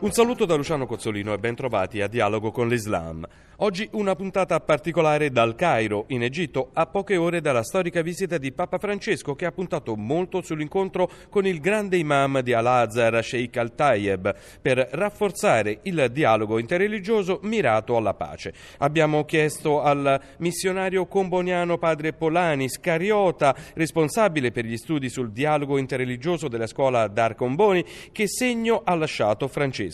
Un saluto da Luciano Cozzolino e ben trovati a Dialogo con l'Islam. Oggi una puntata particolare dal Cairo, in Egitto, a poche ore dalla storica visita di Papa Francesco che ha puntato molto sull'incontro con il grande imam di Al-Azhar, Sheikh Al-Tayeb, per rafforzare il dialogo interreligioso mirato alla pace. Abbiamo chiesto al missionario comboniano padre Polani, scariota, responsabile per gli studi sul dialogo interreligioso della scuola Dar Comboni, che segno ha lasciato Francesco.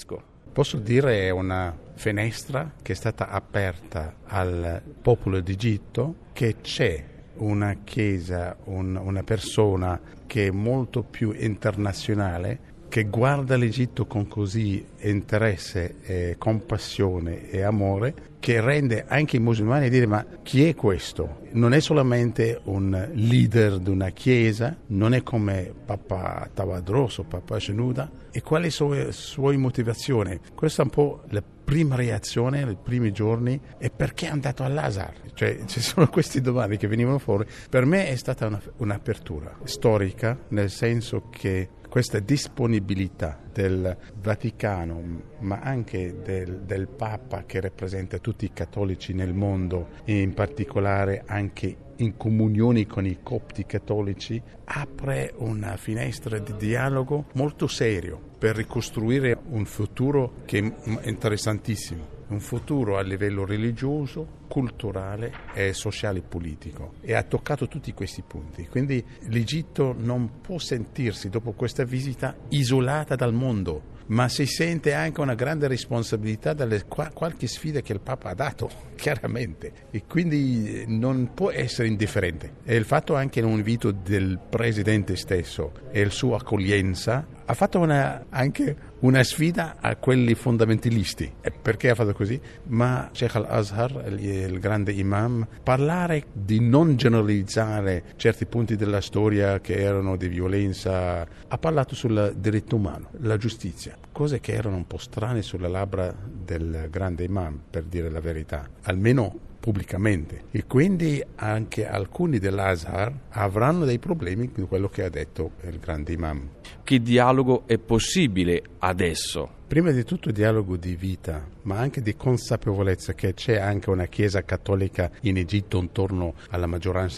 Posso dire è una finestra che è stata aperta al popolo d'Egitto che c'è una chiesa, un, una persona che è molto più internazionale, che guarda l'Egitto con così interesse, e compassione e amore, che rende anche i musulmani dire ma chi è questo? Non è solamente un leader di una chiesa, non è come Papa Tawadros o Papa Shenuda, e quali sono le sue motivazioni? Questa è un po' la prima reazione nei primi giorni e perché è andato all'Azhar? Cioè ci sono queste domande che venivano fuori. Per me è stata una, un'apertura storica, nel senso che questa disponibilità del Vaticano, ma anche del, del, Papa che rappresenta tutti i cattolici nel mondo e in particolare anche in comunione con i copti cattolici, apre una finestra di dialogo molto serio per ricostruire un futuro che è interessantissimo un futuro a livello religioso, culturale e sociale e politico e ha toccato tutti questi punti. Quindi l'Egitto non può sentirsi dopo questa visita isolata dal mondo, ma si sente anche una grande responsabilità dalle qualche sfida che il Papa ha dato, chiaramente, e quindi non può essere indifferente. E il fatto anche invito del Presidente stesso e la sua accoglienza ha fatto una, anche una sfida a quelli fondamentalisti. E perché ha fatto così? Ma Sheikh al-Azhar, il, il grande imam, parlare di non generalizzare certi punti della storia che erano di violenza, ha parlato sul diritto umano, la giustizia, cose che erano un po' strane sulle labbra del grande imam, per dire la verità. Almeno pubblicamente e quindi anche alcuni dell'Azhar avranno dei problemi con quello che ha detto il grande imam. Che dialogo è possibile adesso? Prima di tutto dialogo di vita, ma anche di consapevolezza che c'è anche una chiesa cattolica in Egitto intorno alla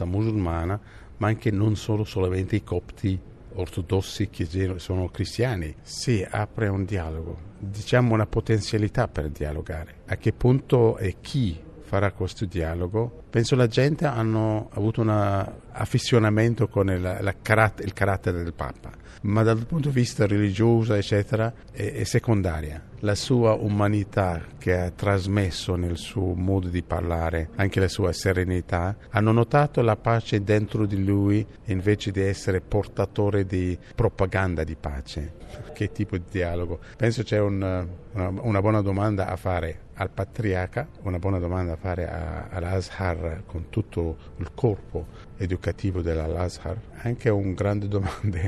musulmana, ma anche non solo solamente i copti ortodossi che sono cristiani. Si apre un dialogo, diciamo una potenzialità per dialogare. A che punto e chi farà questo dialogo. Penso la gente hanno avuto un affezionamento con il, carat- il, carattere del Papa, ma dal punto di vista religioso, eccetera, è, è, secondaria. La sua umanità che ha trasmesso nel suo modo di parlare, anche la sua serenità, hanno notato la pace dentro di lui invece di essere portatore di propaganda di pace. Che tipo di dialogo? Penso c'è un, una, una buona domanda a fare al patriarca, una buona domanda da fare a, all'Azhar con tutto il corpo educativo dell'Azhar, anche un grande domanda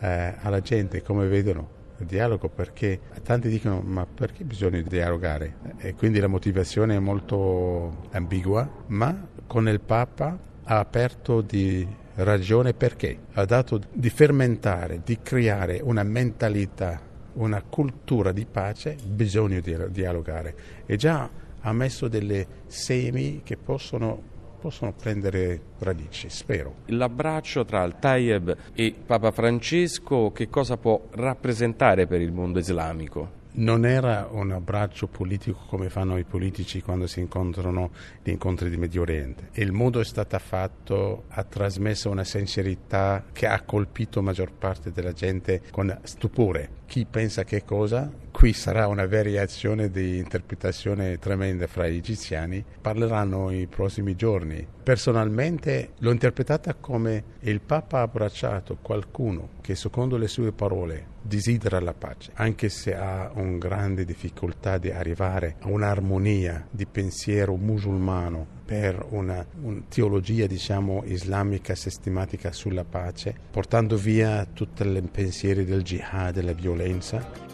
eh, alla gente come vedono il dialogo perché tanti dicono ma perché bisogna dialogare? E quindi la motivazione è molto ambigua ma con il Papa ha aperto di ragione perché. Ha dato di fermentare, di creare una mentalità una cultura di pace, bisogna dialogare. E già ha messo delle semi che possono possono prendere radici, spero. L'abbraccio tra Al-Tayeb e Papa Francesco che cosa può rappresentare per il mondo islamico? Non era un abbraccio politico come fanno i politici quando si incontrano gli incontri di Medio Oriente. Il modo è stato fatto, ha trasmesso una sincerità che ha colpito la maggior parte della gente con stupore. Chi pensa che cosa? Qui sarà una variazione di interpretazione tremenda fra gli egiziani. Parleranno i prossimi giorni. Personalmente l'ho interpretata come il Papa ha abbracciato qualcuno che secondo le sue parole desidera la pace, anche se ha una grande difficoltà di arrivare a un'armonia di pensiero musulmano per una, una teologia diciamo islamica sistematica sulla pace, portando via tutti i pensieri del jihad, della violenza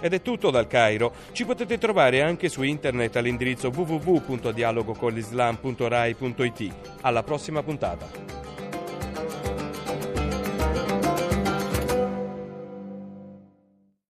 Ed è tutto dal Cairo. Ci potete trovare anche su internet all'indirizzo www.dialogocolislam.rai.it. Alla prossima puntata.